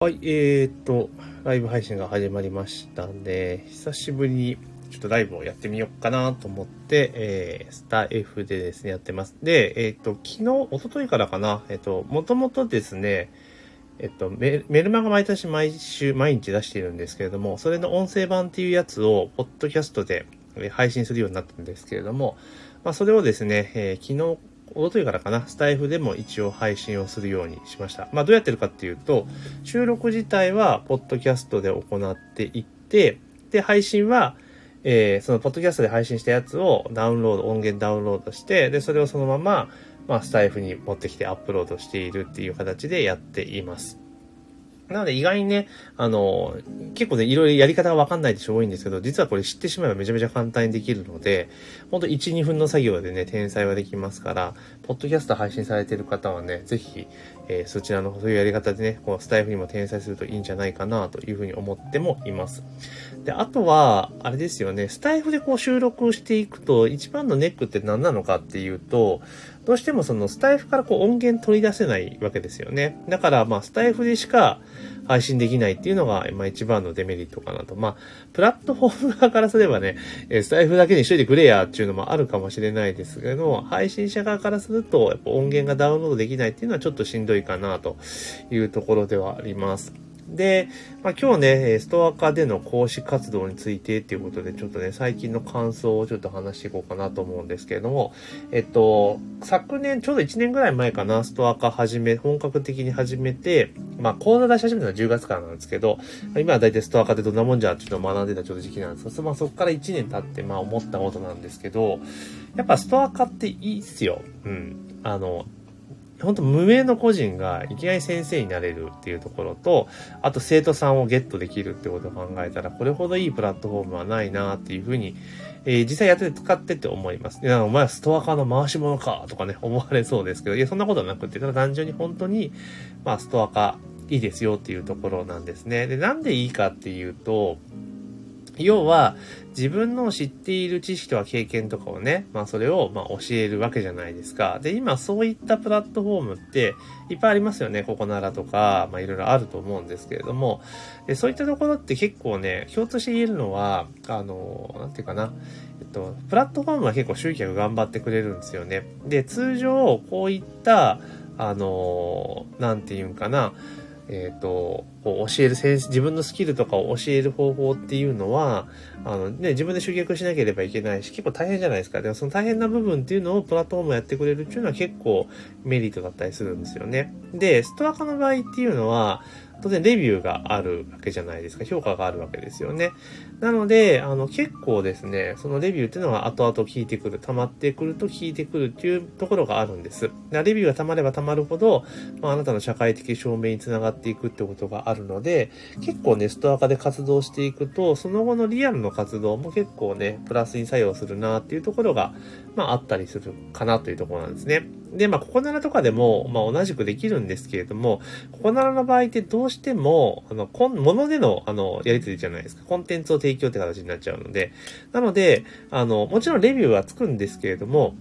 はい、えー、っと、ライブ配信が始まりましたんで、久しぶりにちょっとライブをやってみようかなと思って、えー、スター F でですね、やってます。で、えー、っと、昨日、一昨日からかな、えー、っと、もともとですね、えっとメ、ルマガ毎年毎週、毎日出しているんですけれども、それの音声版っていうやつを、ポッドキャストで配信するようになったんですけれども、まあ、それをですね、えー、昨日おとといからかな、スタイフでも一応配信をするようにしました。まあ、どうやってるかっていうと、収録自体は、ポッドキャストで行っていって、で、配信は、えー、そのポッドキャストで配信したやつをダウンロード、音源ダウンロードして、で、それをそのまま、まあ、スタイフに持ってきてアップロードしているっていう形でやっています。なので意外にね、あの、結構ね、いろいろやり方がわかんないって人多いんですけど、実はこれ知ってしまえばめちゃめちゃ簡単にできるので、ほんと1、2分の作業でね、転載はできますから、ポッドキャスト配信されてる方はね、ぜひ、えー、そちらのそういうやり方でね、このスタイフにも転載するといいんじゃないかなというふうに思ってもいます。で、あとは、あれですよね、スタイフでこう収録していくと、一番のネックって何なのかっていうと、どうしてもそのスタイフからこう音源取り出せないわけですよね。だからまあスタイフでしか配信できないっていうのがまあ一番のデメリットかなと。まあ、プラットフォーム側からすればね、スタイフだけにしといてくれやっていうのもあるかもしれないですけど、配信者側からするとやっぱ音源がダウンロードできないっていうのはちょっとしんどいかなというところではあります。で、まあ、今日ね、ストア化での講師活動についてっていうことで、ちょっとね、最近の感想をちょっと話していこうかなと思うんですけれども、えっと、昨年、ちょうど1年ぐらい前かな、ストア化始め、本格的に始めて、まあ、講座出し始めたのは10月からなんですけど、今は大体ストア化ってどんなもんじゃっていうのを学んでたちょっと時期なんですが、まあ、そこから1年経って、まあ、思ったことなんですけど、やっぱストア化っていいっすよ。うん。あの、本当無名の個人がいきなり先生になれるっていうところと、あと生徒さんをゲットできるってことを考えたら、これほどいいプラットフォームはないなっていうふうに、えー、実際やってて使ってって思います。いや、お前はストア化の回し物かとかね、思われそうですけど、いや、そんなことなくて、ただ単純に本当に、まあ、ストア化いいですよっていうところなんですね。で、なんでいいかっていうと、要は、自分の知っている知識とか経験とかをね、まあそれをま教えるわけじゃないですか。で、今そういったプラットフォームっていっぱいありますよね。ここならとか、まあいろいろあると思うんですけれども、でそういったところって結構ね、共通して言えるのは、あの、なんていうかな、えっと、プラットフォームは結構集客頑張ってくれるんですよね。で、通常こういった、あの、なんていうんかな、えっ、ー、と、こう教える先生、自分のスキルとかを教える方法っていうのは、あのね、自分で集客しなければいけないし、結構大変じゃないですか。でもその大変な部分っていうのをプラットフォームやってくれるっていうのは結構メリットだったりするんですよね。で、ストア化の場合っていうのは、当然レビューがあるわけじゃないですか。評価があるわけですよね。なので、あの、結構ですね、そのレビューっていうのは後々聞いてくる、溜まってくると聞いてくるっていうところがあるんです。レビューが溜まれば溜まるほど、まあ、あなたの社会的証明につながっていくってことがあるので、結構ね、ストア化で活動していくと、その後のリアルの活動も結構ね、プラスに作用するなっていうところが、まあ、あったりするかなというところなんですね。で、まあ、ここならとかでも、まあ、同じくできるんですけれども、ここならの場合ってどうしても、あの、こん、ものでの、あの、やりとりじゃないですか。コンテンツを提供って形になっちゃうので。なので、あの、もちろんレビューはつくんですけれども、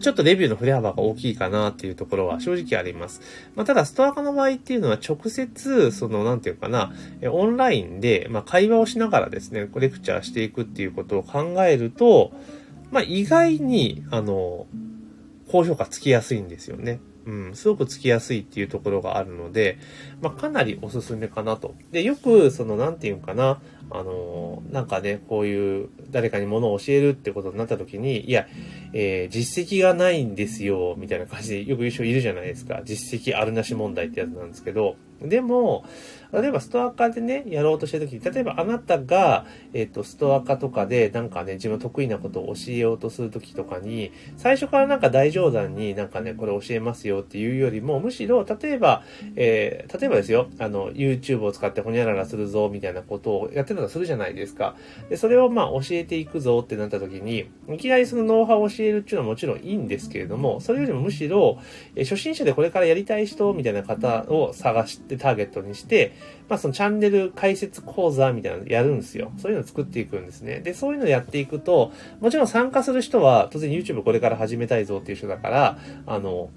ちょっとレビューの振れ幅が大きいかなっていうところは正直あります。まあ、ただ、ストア化の場合っていうのは直接、その、なんていうかな、オンラインで、ま、会話をしながらですね、レクチャーしていくっていうことを考えると、まあ、意外に、あの、高評価つきやすいんですよね。うん、すごくつきやすいっていうところがあるので、まあ、かなりおすすめかなと。で、よく、その、なんていうかな、あの、なんかね、こういう誰かに物を教えるってことになった時に、いや、えー、実績がないんですよ、みたいな感じでよく言う人いるじゃないですか。実績あるなし問題ってやつなんですけど、でも、例えばストア化でね、やろうとしたとき、例えばあなたが、えっ、と、ストア化とかで、なんかね、自分得意なことを教えようとするときとかに、最初からなんか大冗談になんかね、これ教えますよっていうよりも、むしろ、例えば、えー、例えばですよ、あの、YouTube を使ってほにゃららするぞ、みたいなことをやってたとするじゃないですか。で、それをまあ教えていくぞってなったときに、いきなりそのノウハウを教えるっていうのはもちろんいいんですけれども、それよりもむしろ、え初心者でこれからやりたい人みたいな方を探してターゲットにして、まあそのチャンネル解説講座みたいなのやるんですよ。そういうのを作っていくんですね。で、そういうのをやっていくと、もちろん参加する人は当然 YouTube これから始めたいぞっていう人だから、あの、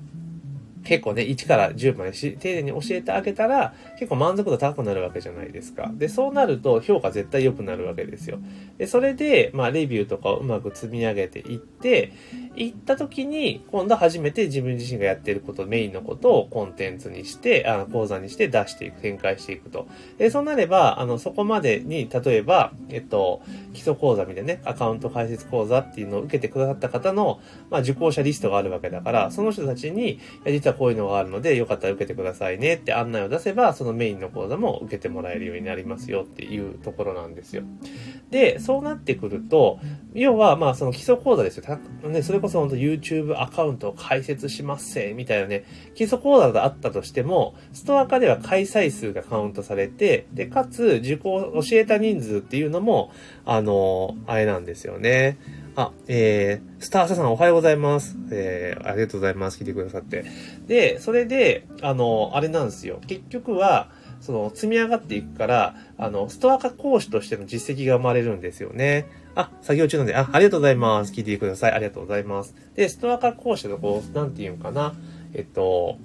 結構ね、1から10までし丁寧に教えてあげたら、結構満足度高くなるわけじゃないですか。で、そうなると評価絶対良くなるわけですよ。で、それで、まあ、レビューとかをうまく積み上げていって、行った時に、今度初めて自分自身がやっていること、メインのことをコンテンツにして、あの講座にして出していく、展開していくと。で、そうなれば、あの、そこまでに、例えば、えっと、基礎講座見てね、アカウント開設講座っていうのを受けてくださった方の、まあ、受講者リストがあるわけだから、その人たちに、実はこういうのがあるので、よかったら受けてくださいねって案内を出せば、そのメインの講座も受けてもらえるようになりますよっていうところなんですよ。で、そうなってくると、要は、まあ、その基礎講座ですよ。ね、それこそ本当 YouTube アカウントを開設しますせ、みたいなね、基礎講座があったとしても、ストア化では開催数がカウントされて、で、かつ、受講、教えた人数っていうのも、あの、あれなんですよね。あ、えー、スターサさんおはようございます。えー、ありがとうございます。聞いてくださって。で、それで、あの、あれなんですよ。結局は、その、積み上がっていくから、あの、ストア化講師としての実績が生まれるんですよね。あ、作業中なんで、あ、ありがとうございます。聞いてください。ありがとうございます。で、ストア化講師のこう、なんていうかな。えっと、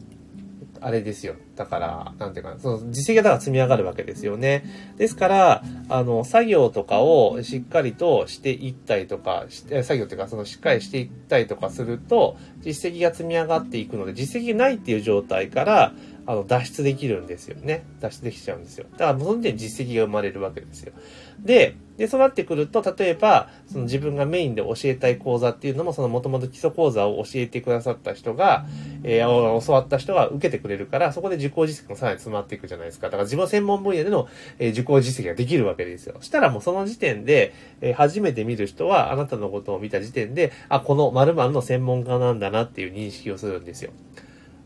あれですよ。だから、なんていうかな、その実績がだから積み上がるわけですよね。ですから、あの、作業とかをしっかりとしていったりとか、作業っていうか、そのしっかりしていったりとかすると、実績が積み上がっていくので、実績がないっていう状態から、あの、脱出できるんですよね。脱出できちゃうんですよ。だから、その時点実績が生まれるわけですよ。で、で、そうなってくると、例えば、その自分がメインで教えたい講座っていうのも、その元々基礎講座を教えてくださった人が、えー、教わった人が受けてくれるから、そこで受講実績もさらに詰まっていくじゃないですか。だから自分専門分野での、えー、受講実績ができるわけですよ。したらもうその時点で、えー、初めて見る人は、あなたのことを見た時点で、あ、この〇〇の専門家なんだなっていう認識をするんですよ。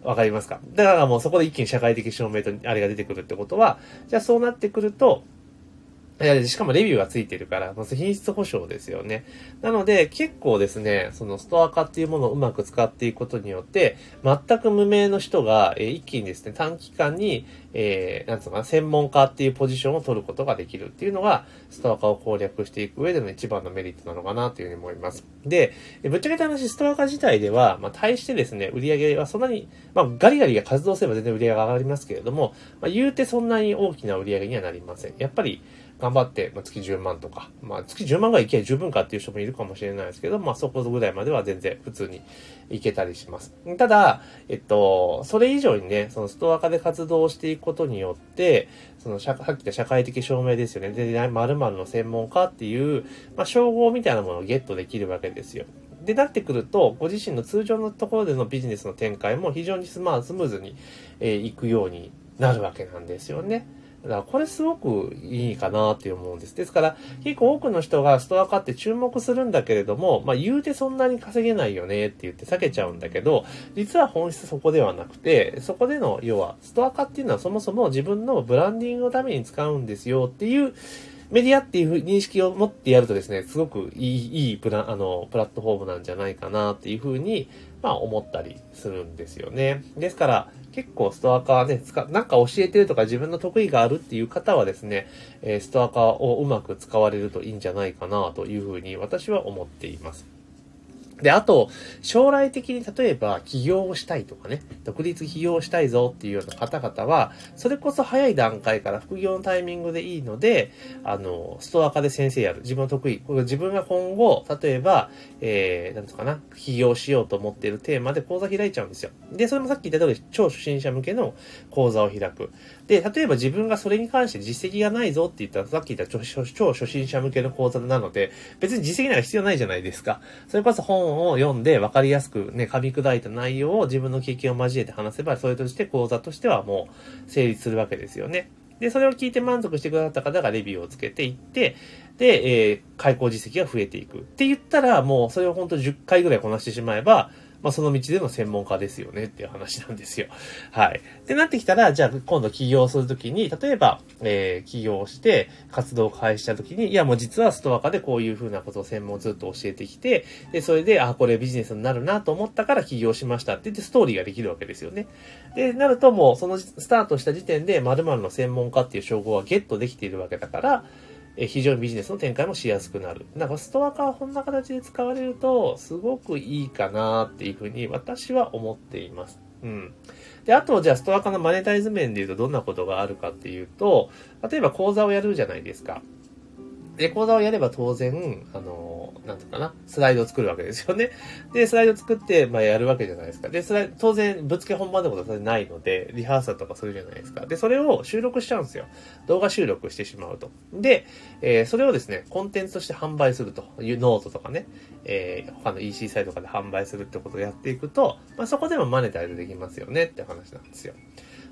わかりますか？だからもうそこで一気に社会的証明とあれが出てくるってことは、じゃあそうなってくると、しかもレビューがついてるから、まず品質保証ですよね。なので、結構ですね、そのストア化っていうものをうまく使っていくことによって、全く無名の人が、え、一気にですね、短期間に、えー、なんつうかな、専門家っていうポジションを取ることができるっていうのが、ストア化を攻略していく上での一番のメリットなのかなというふうに思います。で、ぶっちゃけた話、ストア化自体では、まあ、対してですね、売り上げはそんなに、まあ、ガリガリが活動すれば全然売り上げが上がりますけれども、まあ、言うてそんなに大きな売り上げにはなりません。やっぱり、頑張って、まあ、月10万とか、まあ、月10万がいけば十分かっていう人もいるかもしれないですけど、まあ、そこぐらいまでは全然普通にいけたりします。ただ、えっと、それ以上にね、そのストア化で活動していくことによって、その、さっき言った社会的証明ですよね。で、〇〇の専門家っていう、まあ、称号みたいなものをゲットできるわけですよ。で、なってくると、ご自身の通常のところでのビジネスの展開も非常にスマースムーズに、えー、いくようになるわけなんですよね。だからこれすごくいいかなって思うんです。ですから、結構多くの人がストア化って注目するんだけれども、まあ言うてそんなに稼げないよねって言って避けちゃうんだけど、実は本質そこではなくて、そこでの、要は、ストア化っていうのはそもそも自分のブランディングのために使うんですよっていう、メディアっていう認識を持ってやるとですね、すごくいい、いいプラ、あの、プラットフォームなんじゃないかなっていうふうに、まあ思ったりするんですよね。ですから、結構ストアカーね、使、なんか教えてるとか自分の得意があるっていう方はですね、え、ストアカーをうまく使われるといいんじゃないかなというふうに私は思っています。で、あと、将来的に例えば起業をしたいとかね、独立起業したいぞっていうような方々は、それこそ早い段階から副業のタイミングでいいので、あの、ストア化で先生やる。自分の得意。これ自分が今後、例えば、えー、なんとかな、起業しようと思っているテーマで講座開いちゃうんですよ。で、それもさっき言った通り、超初心者向けの講座を開く。で、例えば自分がそれに関して実績がないぞって言ったら、さっき言った超初心者向けの講座なので、別に実績なんか必要ないじゃないですか。それこそ本を読んで分かりやすくね、噛み砕いた内容を自分の経験を交えて話せば、それとして講座としてはもう成立するわけですよね。で、それを聞いて満足してくださった方がレビューをつけていって、で、えー、開講実績が増えていく。って言ったら、もうそれを本当10回ぐらいこなしてしまえば、まあ、その道での専門家ですよねっていう話なんですよ。はい。ってなってきたら、じゃあ今度起業するときに、例えば、えー、起業して活動を開始したときに、いやもう実はストア化でこういうふうなことを専門ずっと教えてきて、で、それで、あ、これビジネスになるなと思ったから起業しましたって言ってストーリーができるわけですよね。で、なるともうそのスタートした時点で〇〇の専門家っていう称号はゲットできているわけだから、え非常にビジネスの展開もしやすくなる。なんかストア化はこんな形で使われると、すごくいいかなっていうふうに私は思っています。うん。で、あと、じゃあ、ストア化のマネタイズ面で言うとどんなことがあるかっていうと、例えば講座をやるじゃないですか。で、講座をやれば当然、あの、なんとかな、スライドを作るわけですよね。で、スライド作って、まあ、やるわけじゃないですか。で、スライ当然、ぶっつけ本番でもそれないので、リハーサルとかするじゃないですか。で、それを収録しちゃうんですよ。動画収録してしまうと。で、えー、それをですね、コンテンツとして販売するというノートとかね、えー、他の EC サイトとかで販売するってことをやっていくと、まあ、そこでもマネタイズできますよねって話なんですよ。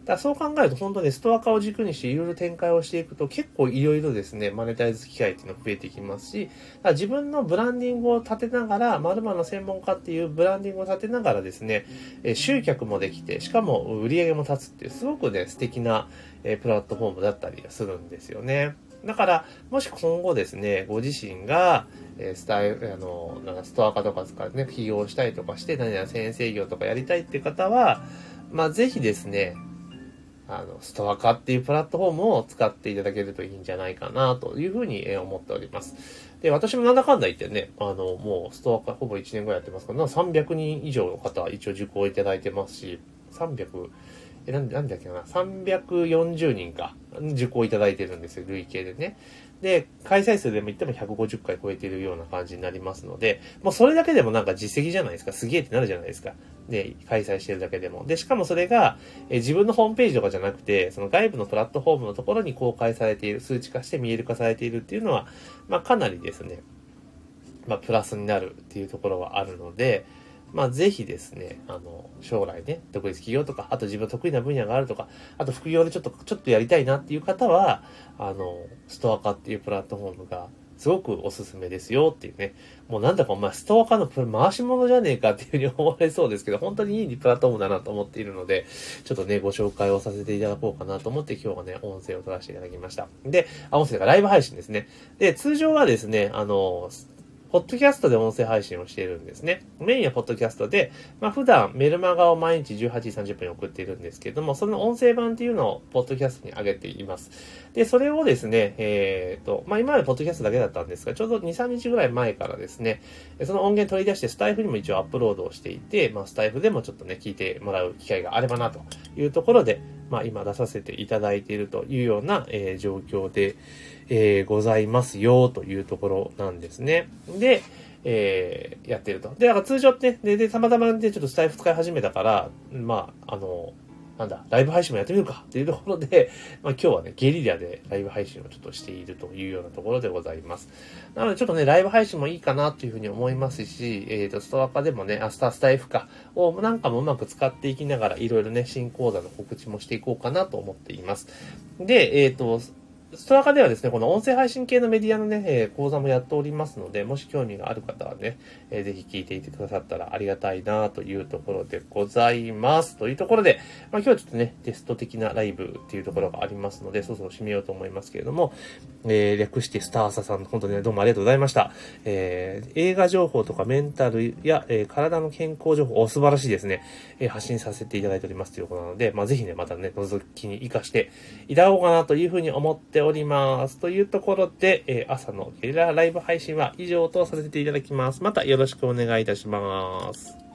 だそう考えると本当にストアカを軸にしていろいろ展開をしていくと結構いろいろですね、マネタイズ機会っていうのが増えてきますし、だ自分のブランディングを立てながら、〇〇の専門家っていうブランディングを立てながらですね、え集客もできて、しかも売り上げも立つっていうすごくね、素敵な、えプラットフォームだったりするんですよね。だから、もし今後ですね、ご自身が、えスタイル、あの、なんかストア化とか使ってね、起業したりとかして、何や先生業とかやりたいって方は、まあ、ぜひですね、あの、ストアカっていうプラットフォームを使っていただけるといいんじゃないかなというふうに思っております。で、私もなんだかんだ言ってね、あの、もうストア化ほぼ1年ぐらいやってますから、300人以上の方は一応受講いただいてますし、300、え、なんなんだっけな、340人か、受講いただいてるんですよ、累計でね。で、開催数でも言っても150回超えてるような感じになりますので、もうそれだけでもなんか実績じゃないですか。すげえってなるじゃないですか。で、開催してるだけでも。で、しかもそれが、え自分のホームページとかじゃなくて、その外部のプラットフォームのところに公開されている、数値化して見える化されているっていうのは、まあかなりですね、まあプラスになるっていうところはあるので、まあ、ぜひですね、あの、将来ね、独立企業とか、あと自分得意な分野があるとか、あと副業でちょっと、ちょっとやりたいなっていう方は、あの、ストア化っていうプラットフォームが、すごくおすすめですよっていうね。もうなんだかお前ストア化の回し物じゃねえかっていうふうに思われそうですけど、本当にいいプラットフォームだなと思っているので、ちょっとね、ご紹介をさせていただこうかなと思って今日はね、音声を取らせていただきました。で、あ、音声がライブ配信ですね。で、通常はですね、あの、ポッドキャストで音声配信をしているんですね。メインはポッドキャストで、まあ普段メルマガを毎日18時30分に送っているんですけれども、その音声版っていうのをポッドキャストに上げています。で、それをですね、えっ、ー、と、まあ今までポッドキャストだけだったんですが、ちょうど2、3日ぐらい前からですね、その音源取り出してスタイフにも一応アップロードをしていて、まあスタイフでもちょっとね、聞いてもらう機会があればなというところで、まあ今出させていただいているというような、えー、状況で、えー、ございますよというところなんですね。で、えー、やってると。で、だから通常って、で、で、たまたまでちょっとスタイフ使い始めたから、まあ、あの、なんだ、ライブ配信もやってみるかっていうところで、まあ今日はね、ゲリラでライブ配信をちょっとしているというようなところでございます。なのでちょっとね、ライブ配信もいいかなというふうに思いますし、えっ、ー、と、ストアカでもね、アスタースタイフかをなんかもうまく使っていきながら、いろいろね、新講座の告知もしていこうかなと思っています。で、えっ、ー、と、ストアカではですね、この音声配信系のメディアのね、え、講座もやっておりますので、もし興味がある方はね、えー、ぜひ聞いていてくださったらありがたいなというところでございます。というところで、まあ、今日はちょっとね、テスト的なライブっていうところがありますので、そろそろ締めようと思いますけれども、えー、略してスターサさん、本当にね、どうもありがとうございました。えー、映画情報とかメンタルや、えー、体の健康情報、お素晴らしいですね、えー、発信させていただいておりますということなので、まあ、ぜひね、またね、覗きに活かしていただこうかなというふうに思ってております。というところで、えー、朝のゲリラライブ配信は以上とさせていただきます。またよろしくお願いいたします。